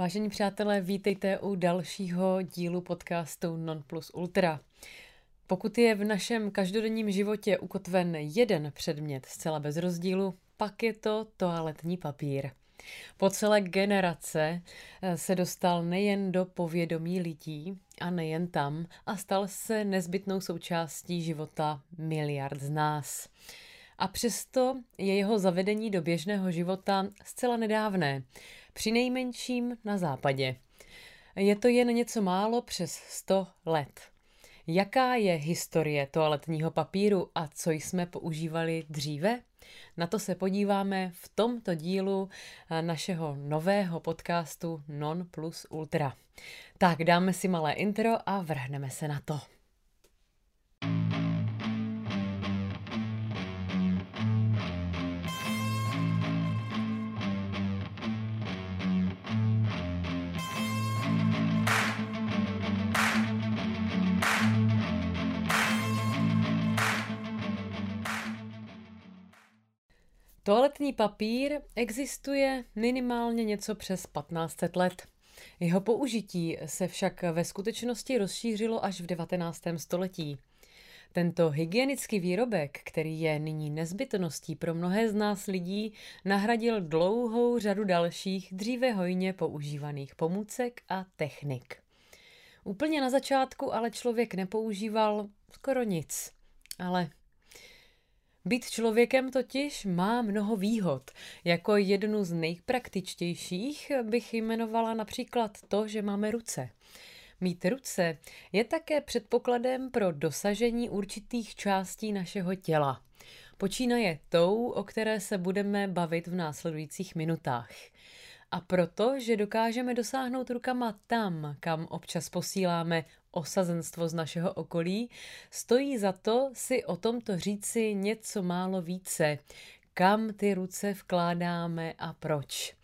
Vážení přátelé, vítejte u dalšího dílu podcastu Non Plus Ultra. Pokud je v našem každodenním životě ukotven jeden předmět zcela bez rozdílu, pak je to toaletní papír. Po celé generace eh, se dostal nejen do povědomí lidí a nejen tam a stal se nezbytnou součástí života miliard z nás. A přesto je jeho zavedení do běžného života zcela nedávné, při nejmenším na západě. Je to jen něco málo přes 100 let. Jaká je historie toaletního papíru a co jsme používali dříve? Na to se podíváme v tomto dílu eh, našeho nového podcastu Non Plus Ultra. Tak dáme si malé intro a vrhneme se na to. Toaletní papír existuje minimálně něco přes 1500 let. Jeho použití se však ve skutečnosti rozšířilo až v 19. století. Tento hygienický výrobek, který je nyní nezbytností pro mnohé z nás lidí, nahradil dlouhou řadu dalších dříve hojně používaných pomůcek a technik. Úplně na začátku ale člověk nepoužíval skoro nic. Ale být člověkem totiž má mnoho výhod. Jako jednu z nejpraktičtějších bych jmenovala například to, že máme ruce. Mít ruce je také předpokladem pro dosažení určitých částí našeho těla. Počínaje tou, o které se budeme bavit v následujících minutách. A proto, že dokážeme dosáhnout rukama tam, kam občas posíláme osazenstvo z našeho okolí, stojí za to si o tomto říci něco málo více. Kam ty ruce vkládáme a proč?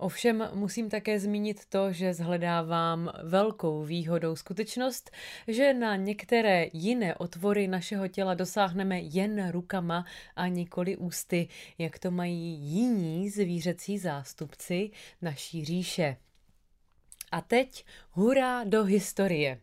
Ovšem musím také zmínit to, že zhledávám velkou výhodou skutečnost, že na některé jiné otvory našeho těla dosáhneme jen rukama a nikoli ústy, jak to mají jiní zvířecí zástupci naší říše. A teď hurá do historie.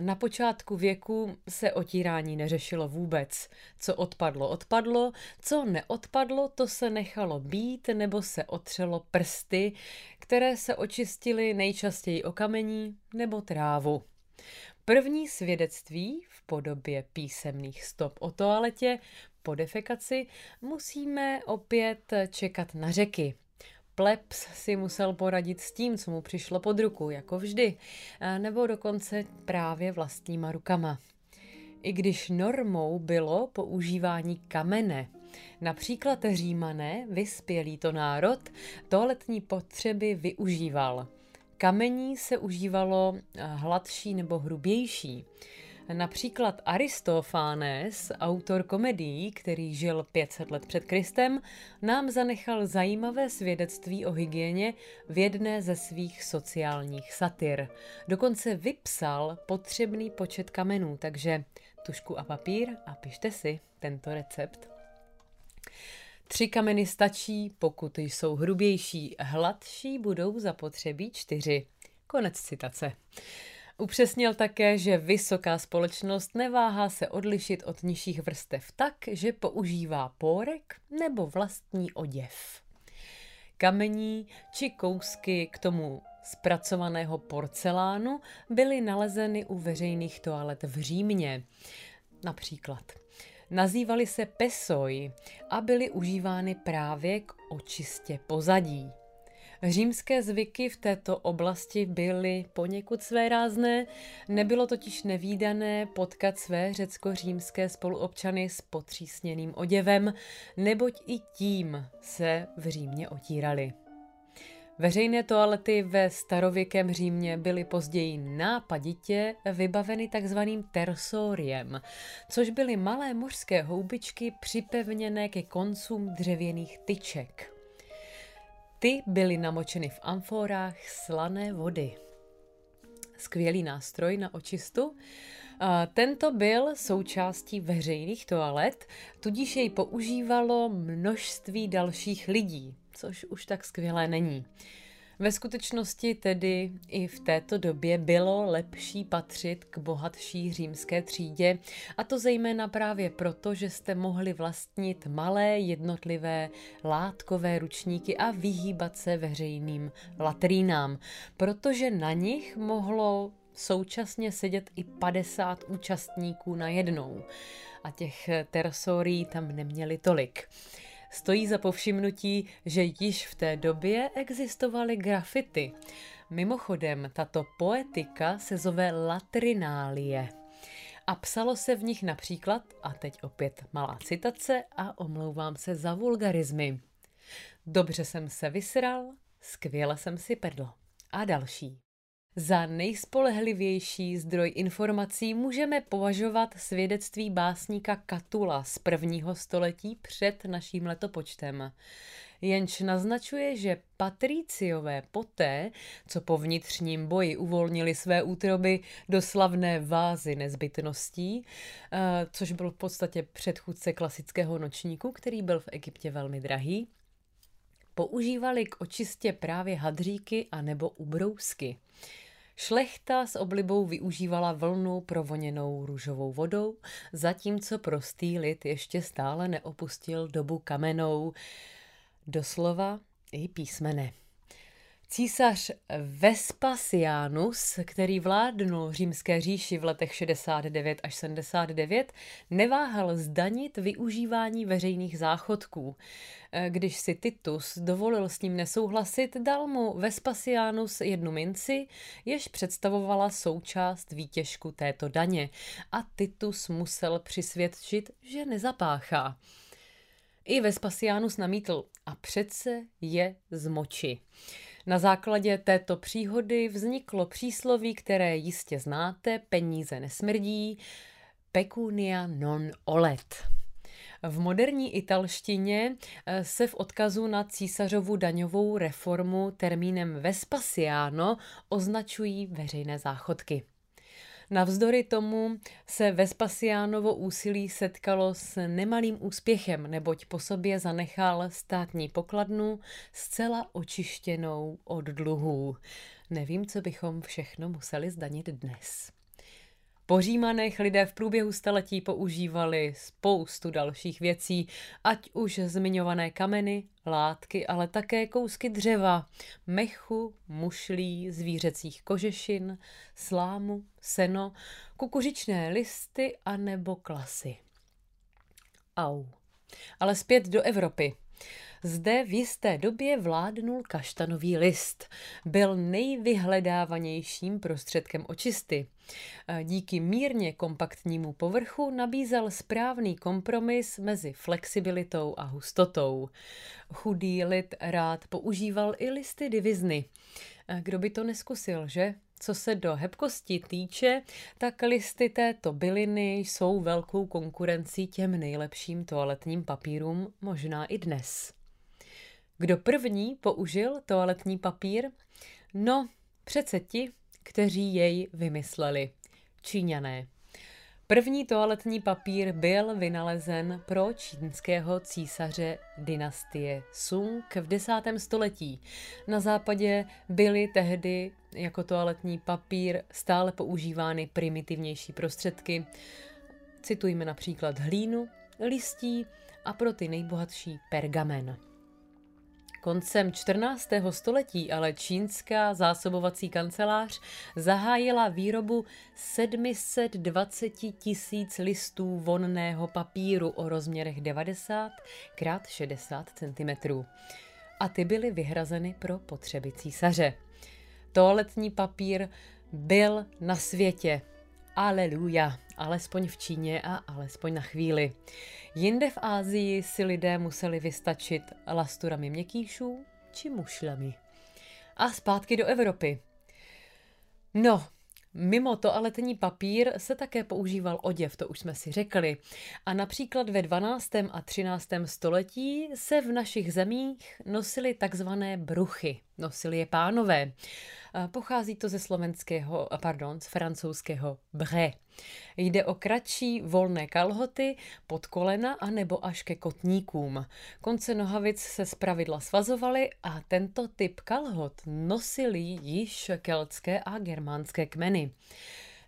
Na počátku věku se otírání neřešilo vůbec. Co odpadlo, odpadlo, co neodpadlo, to se nechalo být nebo se otřelo prsty, které se očistily nejčastěji o kamení nebo trávu. První svědectví v podobě písemných stop o toaletě po defekaci musíme opět čekat na řeky. Plebs si musel poradit s tím, co mu přišlo pod ruku, jako vždy, nebo dokonce právě vlastníma rukama. I když normou bylo používání kamene, například římané, vyspělý to národ, toaletní potřeby využíval. Kamení se užívalo hladší nebo hrubější. Například Aristofánes, autor komedií, který žil 500 let před Kristem, nám zanechal zajímavé svědectví o hygieně v jedné ze svých sociálních satir. Dokonce vypsal potřebný počet kamenů, takže tušku a papír a pište si tento recept. Tři kameny stačí, pokud jsou hrubější, hladší budou zapotřebí čtyři. Konec citace. Upřesnil také, že vysoká společnost neváhá se odlišit od nižších vrstev tak, že používá pórek nebo vlastní oděv. Kamení či kousky k tomu zpracovaného porcelánu byly nalezeny u veřejných toalet v Římě. Například nazývaly se pesoj a byly užívány právě k očistě pozadí. Římské zvyky v této oblasti byly poněkud svérázné, nebylo totiž nevýdané potkat své řecko-římské spoluobčany s potřísněným oděvem, neboť i tím se v Římě otírali. Veřejné toalety ve starověkém Římě byly později nápaditě vybaveny takzvaným tersoriem, což byly malé mořské houbičky připevněné ke koncům dřevěných tyček. Ty byly namočeny v amforách slané vody. Skvělý nástroj na očistu. Tento byl součástí veřejných toalet, tudíž jej používalo množství dalších lidí, což už tak skvělé není. Ve skutečnosti tedy i v této době bylo lepší patřit k bohatší římské třídě, a to zejména právě proto, že jste mohli vlastnit malé jednotlivé látkové ručníky a vyhýbat se veřejným latrínám, protože na nich mohlo současně sedět i 50 účastníků na jednou. A těch tersorií tam neměli tolik. Stojí za povšimnutí, že již v té době existovaly grafity. Mimochodem, tato poetika se zove latrinálie. A psalo se v nich například, a teď opět malá citace a omlouvám se za vulgarizmy. Dobře jsem se vysral, skvěle jsem si pedl. A další. Za nejspolehlivější zdroj informací můžeme považovat svědectví básníka Katula z prvního století před naším letopočtem. Jenž naznačuje, že Patriciové poté, co po vnitřním boji uvolnili své útroby do slavné vázy nezbytností, eh, což byl v podstatě předchůdce klasického nočníku, který byl v Egyptě velmi drahý, používali k očistě právě hadříky a nebo ubrousky. Šlechta s oblibou využívala vlnu provoněnou růžovou vodou, zatímco prostý lid ještě stále neopustil dobu kamenou, doslova i písmene. Císař Vespasianus, který vládnul římské říši v letech 69 až 79, neváhal zdanit využívání veřejných záchodků. Když si Titus dovolil s ním nesouhlasit, dal mu Vespasianus jednu minci, jež představovala součást výtěžku této daně a Titus musel přisvědčit, že nezapáchá. I Vespasianus namítl, a přece je z moči. Na základě této příhody vzniklo přísloví, které jistě znáte, peníze nesmrdí, pecunia non olet. V moderní italštině eh, se v odkazu na císařovu daňovou reformu termínem Vespasiano označují veřejné záchodky. Navzdory tomu se Vespasiánovo úsilí setkalo s nemalým úspěchem, neboť po sobě zanechal státní pokladnu zcela očištěnou od dluhů. Nevím, co bychom všechno museli zdanit dnes. Po Římanech lidé v průběhu staletí používali spoustu dalších věcí, ať už zmiňované kameny, látky, ale také kousky dřeva, mechu, mušlí, zvířecích kožešin, slámu, seno, kukuřičné listy a nebo klasy. Au. Ale zpět do Evropy. Zde v jisté době vládnul kaštanový list. Byl nejvyhledávanějším prostředkem očisty. Díky mírně kompaktnímu povrchu nabízel správný kompromis mezi flexibilitou a hustotou. Chudý lid rád používal i listy divizny. Kdo by to neskusil, že? Co se do hebkosti týče, tak listy této byliny jsou velkou konkurencí těm nejlepším toaletním papírům, možná i dnes. Kdo první použil toaletní papír? No, přece ti, kteří jej vymysleli. Číňané. První toaletní papír byl vynalezen pro čínského císaře dynastie Sung v desátém století. Na západě byly tehdy jako toaletní papír stále používány primitivnější prostředky. Citujme například hlínu, listí a pro ty nejbohatší pergamen. Koncem 14. století ale čínská zásobovací kancelář zahájila výrobu 720 tisíc listů vonného papíru o rozměrech 90 x 60 cm. A ty byly vyhrazeny pro potřeby císaře. Toaletní papír byl na světě. Aleluja, alespoň v Číně a alespoň na chvíli. Jinde v Ázii si lidé museli vystačit lasturami měkkýšů či mušlami. A zpátky do Evropy. No, Mimo toaletní papír se také používal oděv, to už jsme si řekli. A například ve 12. a 13. století se v našich zemích nosily takzvané bruchy. Nosili je pánové. Pochází to ze slovenského, pardon, z francouzského bré. Jde o kratší volné kalhoty pod kolena a nebo až ke kotníkům. Konce nohavic se zpravidla svazovaly a tento typ kalhot nosili již keltské a germánské kmeny.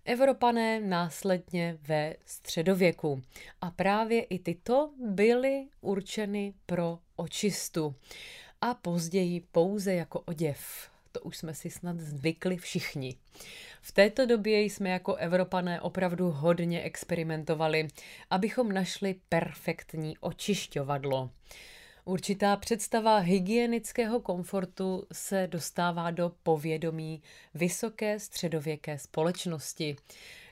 Evropané následně ve středověku. A právě i tyto byly určeny pro očistu a později pouze jako oděv. To už jsme si snad zvykli všichni. V této době jsme jako Evropané opravdu hodně experimentovali, abychom našli perfektní očišťovadlo. Určitá představa hygienického komfortu se dostává do povědomí vysoké středověké společnosti,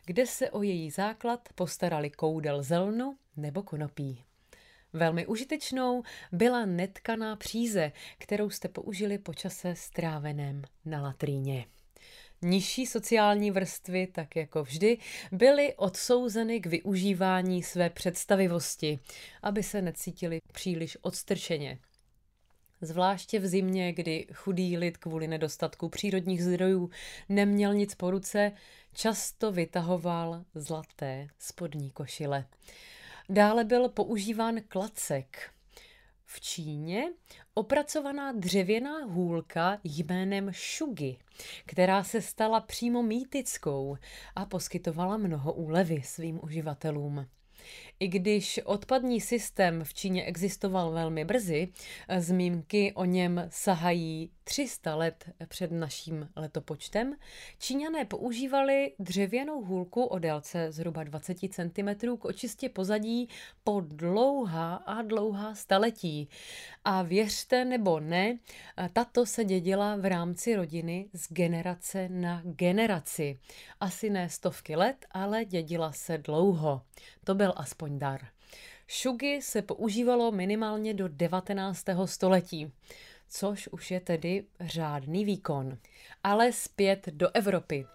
kde se o její základ postarali koudel zelnu nebo konopí. Velmi užitečnou byla netkaná příze, kterou jste použili po čase stráveném na latríně. Nižší sociální vrstvy, tak jako vždy, byly odsouzeny k využívání své představivosti, aby se necítili příliš odstrčeně. Zvláště v zimě, kdy chudý lid kvůli nedostatku přírodních zdrojů neměl nic po ruce, často vytahoval zlaté spodní košile. Dále byl používán klacek. V Číně opracovaná dřevěná hůlka jménem šugy, která se stala přímo mýtickou a poskytovala mnoho úlevy svým uživatelům. I když odpadní systém v Číně existoval velmi brzy, zmínky o něm sahají 300 let před naším letopočtem, Číňané používali dřevěnou hůlku o délce zhruba 20 cm k očistě pozadí po dlouhá a dlouhá staletí. A věřte nebo ne, tato se dědila v rámci rodiny z generace na generaci. Asi ne stovky let, ale dědila se dlouho. To byl aspoň dar. Šugy se používalo minimálně do 19. století což už je tedy řádný výkon. Ale zpět do Evropy.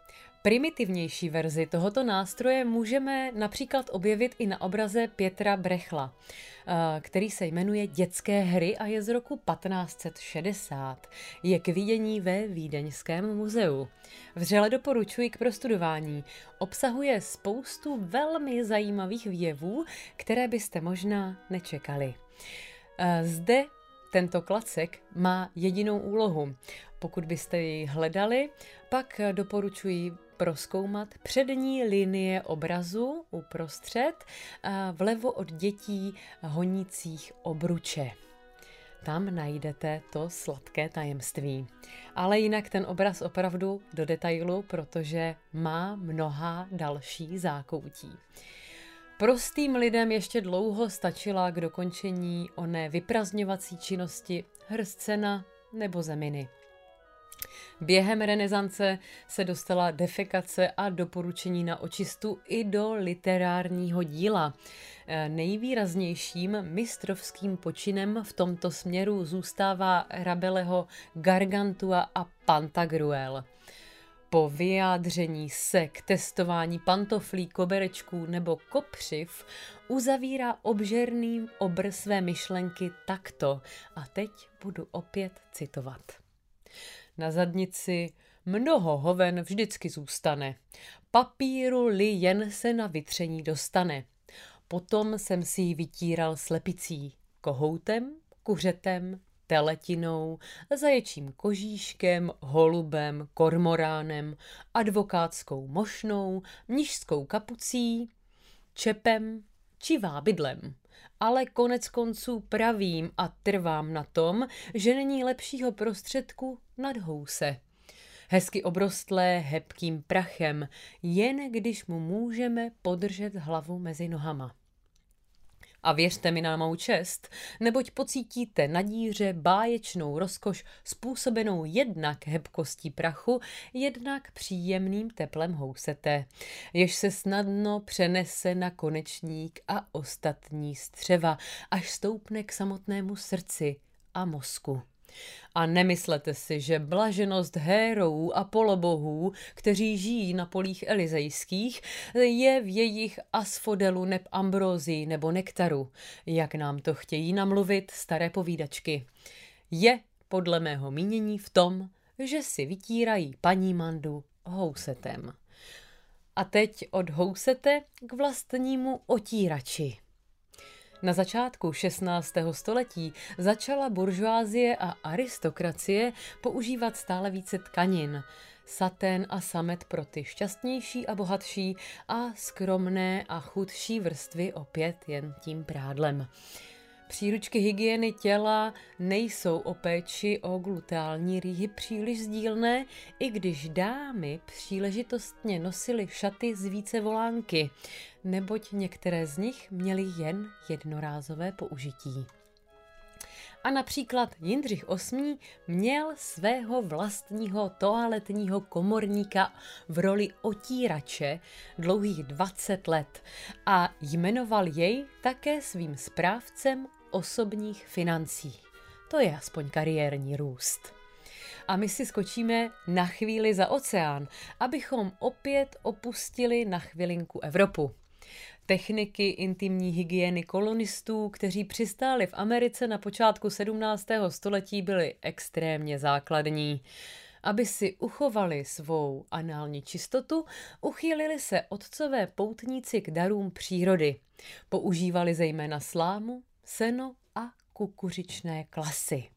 Primitivnější verzi tohoto nástroje můžeme například objevit i na obraze Pětra Brechla, eh, který se jmenuje Dětské hry a je z roku 1560. Je k vidění ve Vídeňském muzeu. Vřele doporučuji k prostudování. Obsahuje spoustu velmi zajímavých výjevů, které byste možná nečekali. Eh, zde tento klacek má jedinou úlohu. Pokud byste ji hledali, pak doporučuji proskoumat přední linie obrazu uprostřed vlevo od dětí honících obruče. Tam najdete to sladké tajemství. Ale jinak ten obraz opravdu do detailu, protože má mnoha další zákoutí. Prostým lidem ještě dlouho stačila k dokončení oné vyprazňovací činnosti hrstcena nebo zeminy. Během renesance se dostala defekace a doporučení na očistu i do literárního díla. Nejvýraznějším mistrovským počinem v tomto směru zůstává Rabeleho Gargantua a Pantagruel – po vyjádření se k testování pantoflí, koberečků nebo kopřiv uzavírá obžerným obr své myšlenky takto. A teď budu opět citovat. Na zadnici mnoho hoven vždycky zůstane. Papíru li jen se na vytření dostane. Potom jsem si ji vytíral slepicí, kohoutem, kuřetem, teletinou, zaječím kožíškem, holubem, kormoránem, advokátskou mošnou, mnižskou kapucí, čepem či vábydlem. Ale konec konců pravím a trvám na tom, že není lepšího prostředku nad house. Hezky obrostlé hebkým prachem, jen když mu můžeme podržet hlavu mezi nohama. A věřte mi na mou čest, neboť pocítíte na díře báječnou rozkoš způsobenou jednak hebkostí prachu, jednak příjemným teplem housete, jež se snadno přenese na konečník a ostatní střeva, až stoupne k samotnému srdci a mozku. A nemyslete si, že blaženost héroů a polobohů, kteří žijí na polích elizejských, je v jejich asfodelu neb ambrózii nebo nektaru, jak nám to chtějí namluvit staré povídačky. Je podle mého mínění v tom, že si vytírají paní Mandu housetem. A teď od housete k vlastnímu otírači. Na začátku 16. století začala buržoázie a aristokracie používat stále více tkanin. Satén a samet pro ty šťastnější a bohatší a skromné a chudší vrstvy opět jen tím prádlem. Příručky hygieny těla nejsou o péči o glutální rýhy příliš sdílné, i když dámy příležitostně nosily šaty z více volánky, neboť některé z nich měly jen jednorázové použití. A například Jindřich VIII. měl svého vlastního toaletního komorníka v roli otírače dlouhých 20 let a jmenoval jej také svým správcem osobních financí. To je aspoň kariérní růst. A my si skočíme na chvíli za oceán, abychom opět opustili na chvilinku Evropu. Techniky intimní hygieny kolonistů, kteří přistáli v Americe na počátku 17. století, byly extrémně základní. Aby si uchovali svou anální čistotu, uchýlili se otcové poutníci k darům přírody. Používali zejména slámu, seno a kukuřičné klasy.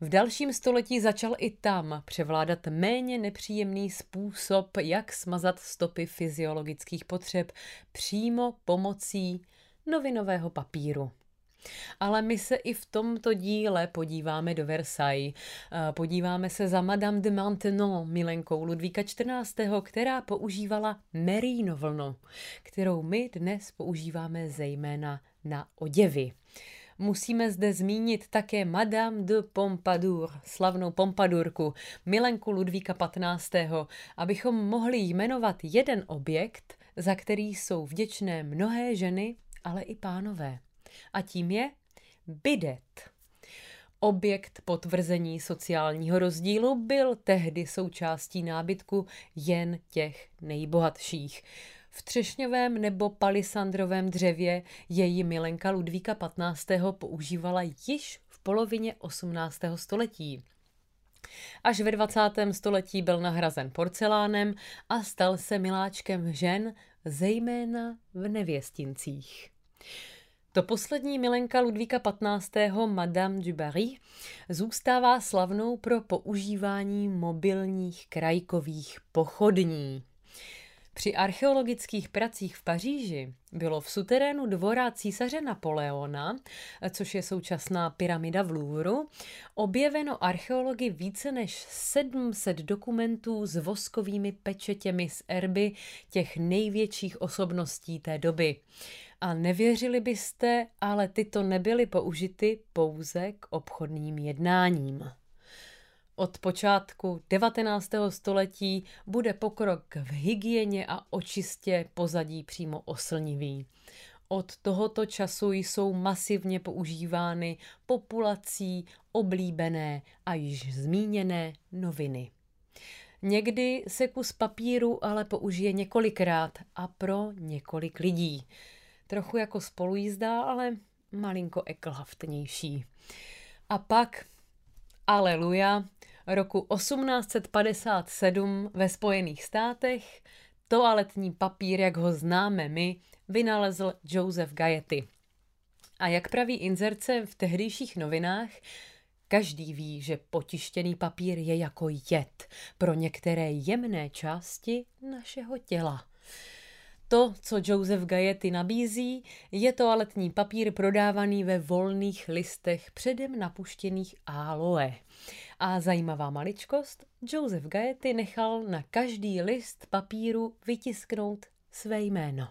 V dalším století začal i tam převládat méně nepříjemný způsob, jak smazat stopy fyziologických potřeb přímo pomocí novinového papíru. Ale my se i v tomto díle podíváme do Versailles. Podíváme se za Madame de Maintenon, milenkou Ludvíka XIV., která používala merino vlnu, kterou my dnes používáme zejména na oděvy. Musíme zde zmínit také Madame de Pompadour, slavnou Pompadurku, milenku Ludvíka XV., abychom mohli jmenovat jeden objekt, za který jsou vděčné mnohé ženy, ale i pánové. A tím je bidet. Objekt potvrzení sociálního rozdílu byl tehdy součástí nábytku jen těch nejbohatších. V třešňovém nebo palisandrovém dřevě její milenka Ludvíka 15. používala již v polovině 18. století. Až ve 20. století byl nahrazen porcelánem a stal se miláčkem žen, zejména v nevěstincích. To poslední milenka Ludvíka 15. Madame du Barry zůstává slavnou pro používání mobilních krajkových pochodní. Při archeologických pracích v Paříži bylo v suterénu dvora císaře Napoleona, což je současná pyramida v Louvru, objeveno archeology více než 700 dokumentů s voskovými pečetěmi z erby těch největších osobností té doby. A nevěřili byste, ale tyto nebyly použity pouze k obchodním jednáním. Od počátku 19. století bude pokrok v hygieně a očistě pozadí přímo oslnivý. Od tohoto času jsou masivně používány populací oblíbené a již zmíněné noviny. Někdy se kus papíru ale použije několikrát a pro několik lidí. Trochu jako spolujízda, ale malinko eklhaftnější. A pak, aleluja, roku 1857 ve Spojených státech toaletní papír, jak ho známe my, vynalezl Joseph Gayety. A jak praví inzerce v tehdejších novinách, každý ví, že potištěný papír je jako jed pro některé jemné části našeho těla. To, co Joseph Gayety nabízí, je toaletní papír prodávaný ve volných listech předem napuštěných aloe. A zajímavá maličkost, Joseph Gayety nechal na každý list papíru vytisknout své jméno.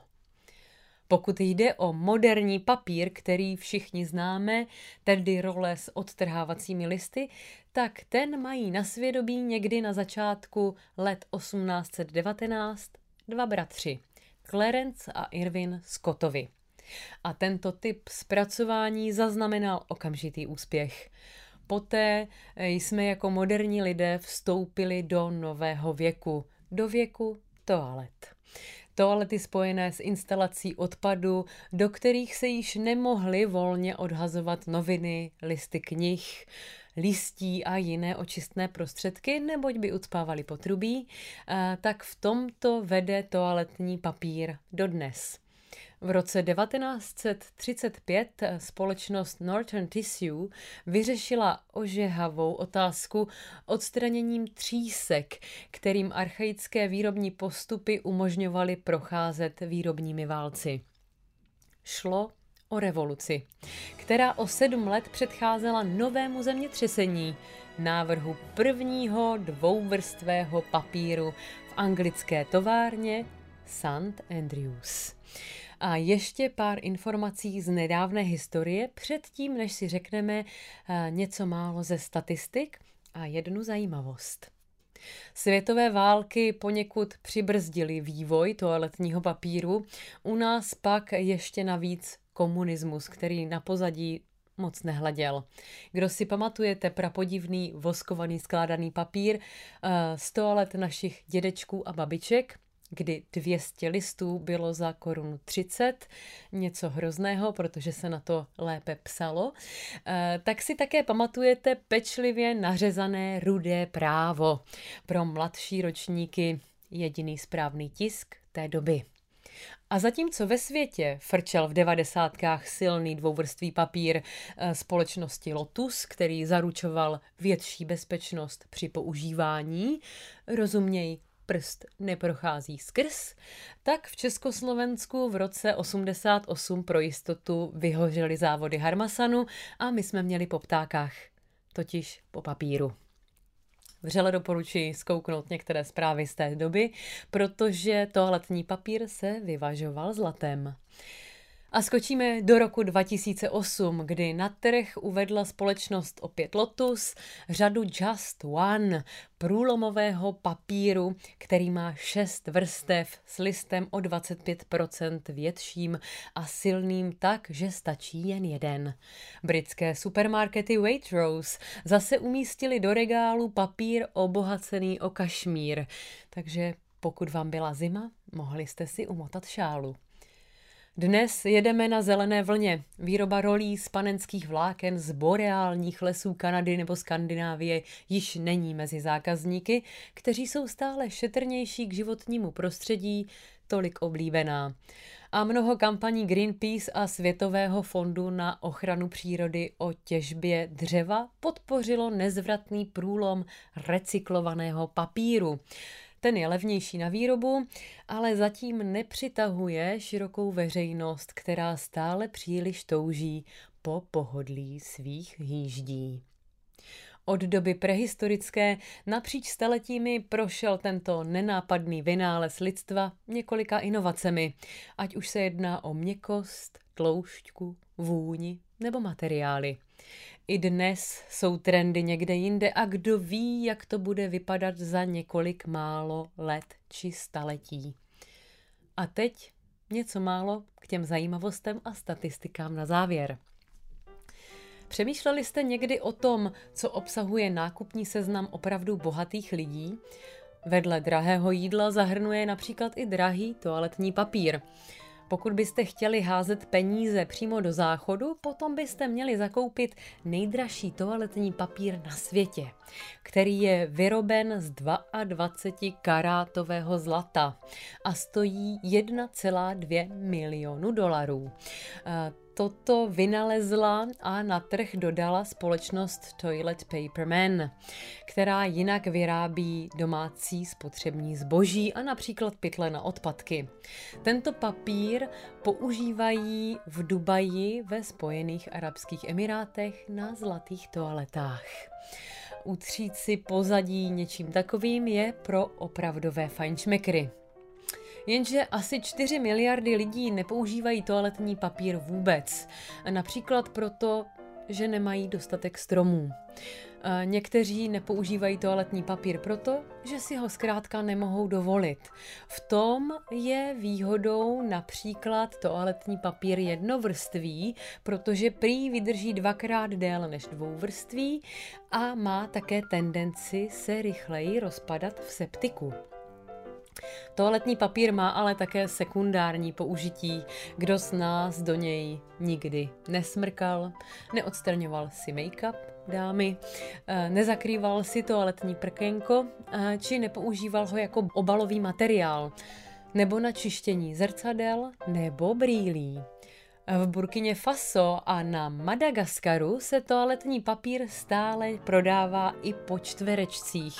Pokud jde o moderní papír, který všichni známe, tedy role s odtrhávacími listy, tak ten mají na svědomí někdy na začátku let 1819 dva bratři, Clarence a Irvin Scottovi. A tento typ zpracování zaznamenal okamžitý úspěch. Poté jsme jako moderní lidé vstoupili do nového věku, do věku toalet. Toalety spojené s instalací odpadu, do kterých se již nemohly volně odhazovat noviny, listy knih, listí a jiné očistné prostředky, neboť by ucpávali potrubí, tak v tomto vede toaletní papír dodnes. V roce 1935 společnost Northern Tissue vyřešila ožehavou otázku odstraněním třísek, kterým archaické výrobní postupy umožňovaly procházet výrobními válci. Šlo o revoluci, která o sedm let předcházela novému zemětřesení, návrhu prvního dvouvrstvého papíru v anglické továrně St. Andrews. A ještě pár informací z nedávné historie předtím, než si řekneme eh, něco málo ze statistik a jednu zajímavost. Světové války poněkud přibrzdily vývoj toaletního papíru, u nás pak ještě navíc komunismus, který na pozadí moc nehleděl. Kdo si pamatujete prapodivný voskovaný skládaný papír eh, z toalet našich dědečků a babiček, kdy 200 listů bylo za korunu 30, něco hrozného, protože se na to lépe psalo, eh, tak si také pamatujete pečlivě nařezané rudé právo. Pro mladší ročníky jediný správný tisk té doby. A zatímco ve světě frčel v devadesátkách silný dvouvrstvý papír eh, společnosti Lotus, který zaručoval větší bezpečnost při používání, rozuměj prst neprochází skrz, tak v Československu v roce 88 pro jistotu vyhořely závody Harmasanu a my jsme měli po ptákách, totiž po papíru. Vřele doporučuji zkouknout některé zprávy z té doby, protože toaletní papír se vyvažoval zlatem. A skočíme do roku 2008, kdy na trh uvedla společnost opět Lotus řadu Just One, průlomového papíru, který má šest vrstev s listem o 25% větším a silným tak, že stačí jen jeden. Britské supermarkety Waitrose zase umístili do regálu papír obohacený o kašmír, takže pokud vám byla zima, mohli jste si umotat šálu. Dnes jedeme na zelené vlně. Výroba rolí z panenských vláken z boreálních lesů Kanady nebo Skandinávie již není mezi zákazníky, kteří jsou stále šetrnější k životnímu prostředí, tolik oblíbená. A mnoho kampaní Greenpeace a Světového fondu na ochranu přírody o těžbě dřeva podpořilo nezvratný průlom recyklovaného papíru. Ten je levnější na výrobu, ale zatím nepřitahuje širokou veřejnost, která stále příliš touží po pohodlí svých hýždí. Od doby prehistorické napříč staletími prošel tento nenápadný vynález lidstva několika inovacemi, ať už se jedná o měkost, tloušťku, vůni nebo materiály. I dnes jsou trendy někde jinde a kdo ví, jak to bude vypadat za několik málo let či staletí. A teď něco málo k těm zajímavostem a statistikám na závěr. Přemýšleli jste někdy o tom, co obsahuje nákupní seznam opravdu bohatých lidí? Vedle drahého jídla zahrnuje například i drahý toaletní papír. Pokud byste chtěli házet peníze přímo do záchodu, potom byste měli zakoupit nejdražší toaletní papír na světě, který je vyroben z 22 karátového zlata a stojí 1,2 milionu dolarů toto vynalezla a na trh dodala společnost Toilet Paper Man, která jinak vyrábí domácí spotřební zboží a například pytle na odpadky. Tento papír používají v Dubaji ve Spojených Arabských Emirátech na zlatých toaletách. Utřít si pozadí něčím takovým je pro opravdové fajnšmekry. Jenže asi 4 miliardy lidí nepoužívají toaletní papír vůbec. Například proto, že nemají dostatek stromů. Někteří nepoužívají toaletní papír proto, že si ho zkrátka nemohou dovolit. V tom je výhodou například toaletní papír jednovrství, protože prý vydrží dvakrát déle než dvouvrství a má také tendenci se rychleji rozpadat v septiku. Toaletní papír má ale také sekundární použití. Kdo z nás do něj nikdy nesmrkal, neodstraňoval si make-up, dámy, eh, nezakrýval si toaletní prkenko, eh, či nepoužíval ho jako obalový materiál, nebo na čištění zrcadel, nebo brýlí. V Burkině Faso a na Madagaskaru se toaletní papír stále prodává i po čtverečcích,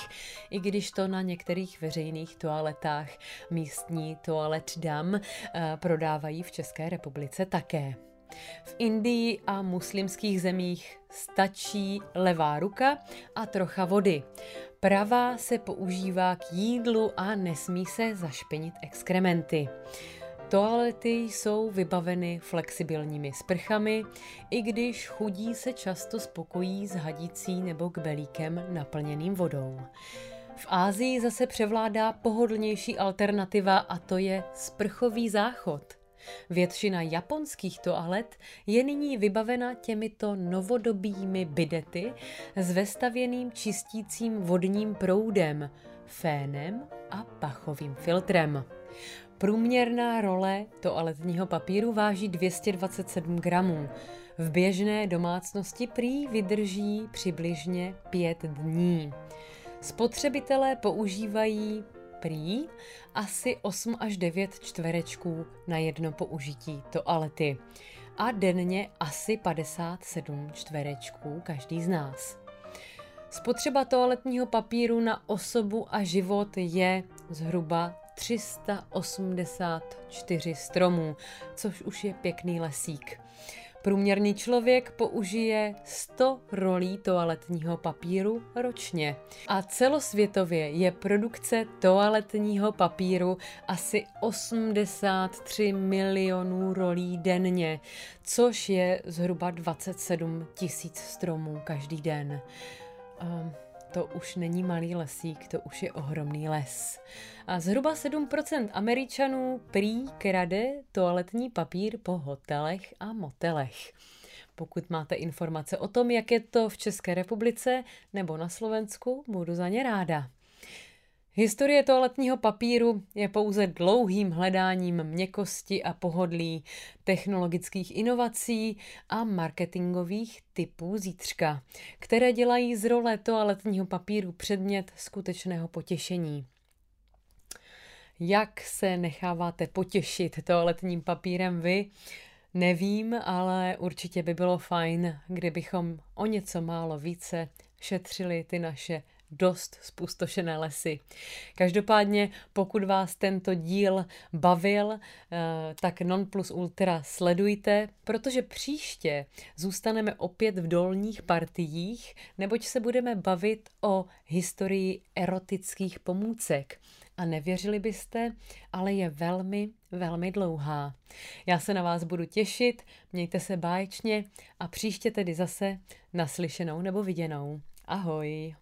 i když to na některých veřejných toaletách místní toalet dam eh, prodávají v České republice také. V Indii a muslimských zemích stačí levá ruka a trocha vody. Pravá se používá k jídlu a nesmí se zašpinit exkrementy. Toalety jsou vybaveny flexibilními sprchami, i když chudí se často spokojí s hadicí nebo kbelíkem naplněným vodou. V Ázii zase převládá pohodlnější alternativa a to je sprchový záchod. Většina japonských toalet je nyní vybavena těmito novodobými bidety s vestavěným čistícím vodním proudem, fénem a pachovým filtrem. Průměrná role toaletního papíru váží 227 gramů. V běžné domácnosti prý vydrží přibližně 5 dní. Spotřebitelé používají prý asi 8 až 9 čtverečků na jedno použití toalety a denně asi 57 čtverečků každý z nás. Spotřeba toaletního papíru na osobu a život je zhruba 384 stromů, což už je pěkný lesík. Průměrný člověk použije 100 rolí toaletního papíru ročně. A celosvětově je produkce toaletního papíru asi 83 milionů rolí denně, což je zhruba 27 tisíc stromů každý den. Um, to už není malý lesík, to už je ohromný les. A zhruba 7% Američanů prý krade toaletní papír po hotelech a motelech. Pokud máte informace o tom, jak je to v České republice nebo na Slovensku, budu za ně ráda. Historie toaletního papíru je pouze dlouhým hledáním měkkosti a pohodlí, technologických inovací a marketingových typů zítřka, které dělají z role toaletního papíru předmět skutečného potěšení. Jak se necháváte potěšit toaletním papírem vy? Nevím, ale určitě by bylo fajn, kdybychom o něco málo více šetřili ty naše dost spustošené lesy. Každopádně, pokud vás tento díl bavil, eh, tak Non Plus Ultra sledujte, protože příště zůstaneme opět v dolních partiích, neboť se budeme bavit o historii erotických pomůcek. A nevěřili byste, ale je velmi, velmi dlouhá. Já se na vás budu těšit, mějte se báječně a příště tedy zase naslyšenou nebo viděnou. Ahoj!